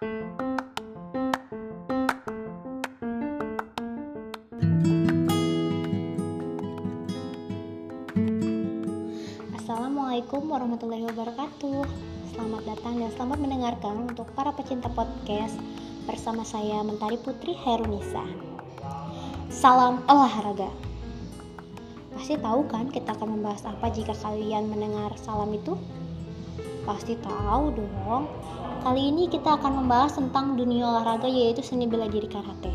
Assalamualaikum warahmatullahi wabarakatuh. Selamat datang dan selamat mendengarkan untuk para pecinta podcast Bersama saya Mentari Putri Herunisa Salam olahraga. Pasti tahu kan kita akan membahas apa jika kalian mendengar salam itu? Pasti tahu dong Kali ini kita akan membahas tentang dunia olahraga yaitu seni bela diri karate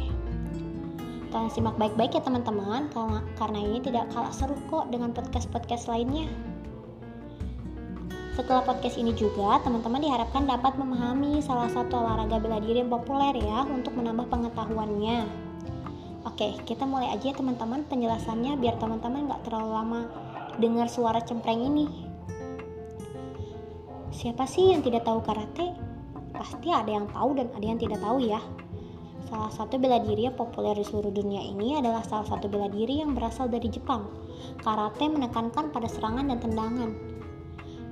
Kalian simak baik-baik ya teman-teman karena ini tidak kalah seru kok dengan podcast-podcast lainnya. Setelah podcast ini juga, teman-teman diharapkan dapat memahami salah satu olahraga bela diri yang populer ya untuk menambah pengetahuannya. Oke, kita mulai aja ya teman-teman penjelasannya biar teman-teman nggak terlalu lama dengar suara cempreng ini. Siapa sih yang tidak tahu karate? Pasti ada yang tahu dan ada yang tidak tahu ya. Salah satu bela diri yang populer di seluruh dunia ini adalah salah satu bela diri yang berasal dari Jepang. Karate menekankan pada serangan dan tendangan,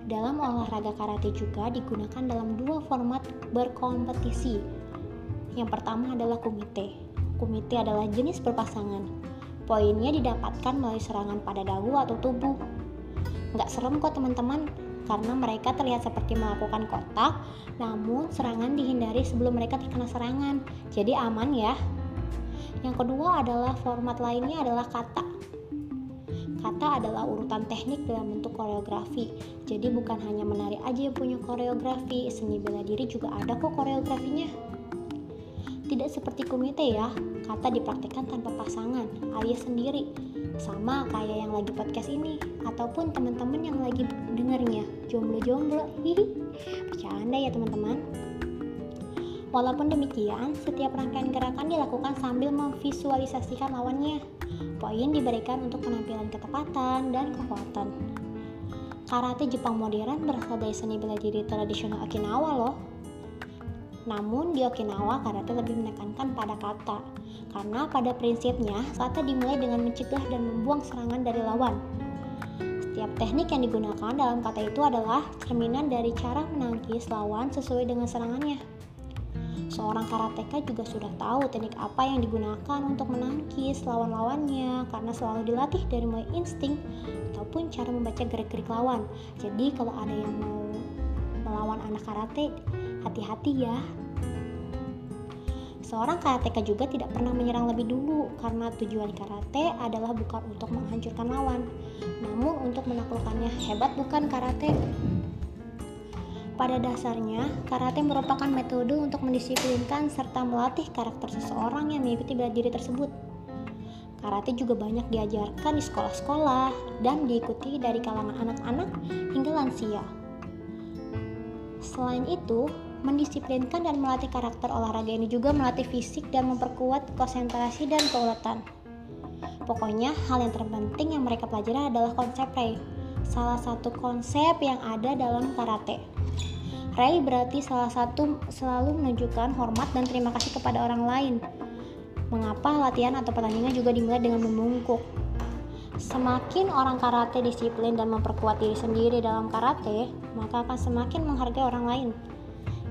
dalam olahraga karate juga digunakan dalam dua format berkompetisi. Yang pertama adalah kumite. Kumite adalah jenis berpasangan. Poinnya didapatkan melalui serangan pada dagu atau tubuh. Nggak serem kok teman-teman, karena mereka terlihat seperti melakukan kotak, namun serangan dihindari sebelum mereka terkena serangan. Jadi aman ya. Yang kedua adalah format lainnya adalah kata kata adalah urutan teknik dalam bentuk koreografi. Jadi bukan hanya menari aja yang punya koreografi, seni bela diri juga ada kok koreografinya. Tidak seperti komite ya, kata dipraktikkan tanpa pasangan, alias sendiri. Sama kayak yang lagi podcast ini, ataupun teman-teman yang lagi dengarnya, jomblo-jomblo. Hihi, bercanda ya teman-teman. Walaupun demikian, setiap rangkaian gerakan dilakukan sambil memvisualisasikan lawannya. Poin diberikan untuk penampilan ketepatan dan kekuatan. Karate Jepang modern berasal dari seni bela diri tradisional Okinawa loh. Namun di Okinawa karate lebih menekankan pada kata, karena pada prinsipnya kata dimulai dengan mencegah dan membuang serangan dari lawan. Setiap teknik yang digunakan dalam kata itu adalah cerminan dari cara menangkis lawan sesuai dengan serangannya. Seorang karateka juga sudah tahu teknik apa yang digunakan untuk menangkis lawan-lawannya karena selalu dilatih dari mulai insting ataupun cara membaca gerak-gerik lawan. Jadi kalau ada yang mau melawan anak karate, hati-hati ya. Seorang karateka juga tidak pernah menyerang lebih dulu karena tujuan karate adalah bukan untuk menghancurkan lawan, namun untuk menaklukkannya. Hebat bukan karate? Pada dasarnya, karate merupakan metode untuk mendisiplinkan serta melatih karakter seseorang yang mengikuti bela diri tersebut. Karate juga banyak diajarkan di sekolah-sekolah dan diikuti dari kalangan anak-anak hingga lansia. Selain itu, mendisiplinkan dan melatih karakter olahraga ini juga melatih fisik dan memperkuat konsentrasi dan keuletan. Pokoknya, hal yang terpenting yang mereka pelajari adalah konsep Rei, salah satu konsep yang ada dalam karate. Rai berarti salah satu selalu menunjukkan hormat dan terima kasih kepada orang lain. Mengapa latihan atau pertandingan juga dimulai dengan membungkuk? Semakin orang karate disiplin dan memperkuat diri sendiri dalam karate, maka akan semakin menghargai orang lain.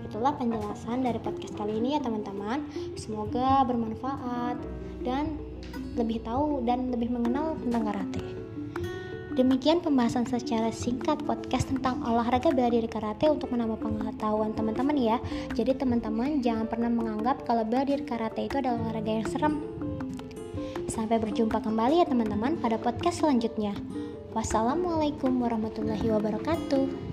Itulah penjelasan dari podcast kali ini ya teman-teman. Semoga bermanfaat dan lebih tahu dan lebih mengenal tentang karate. Demikian pembahasan secara singkat podcast tentang olahraga bela diri karate untuk menambah pengetahuan teman-teman ya. Jadi teman-teman jangan pernah menganggap kalau bela diri karate itu adalah olahraga yang serem. Sampai berjumpa kembali ya teman-teman pada podcast selanjutnya. Wassalamualaikum warahmatullahi wabarakatuh.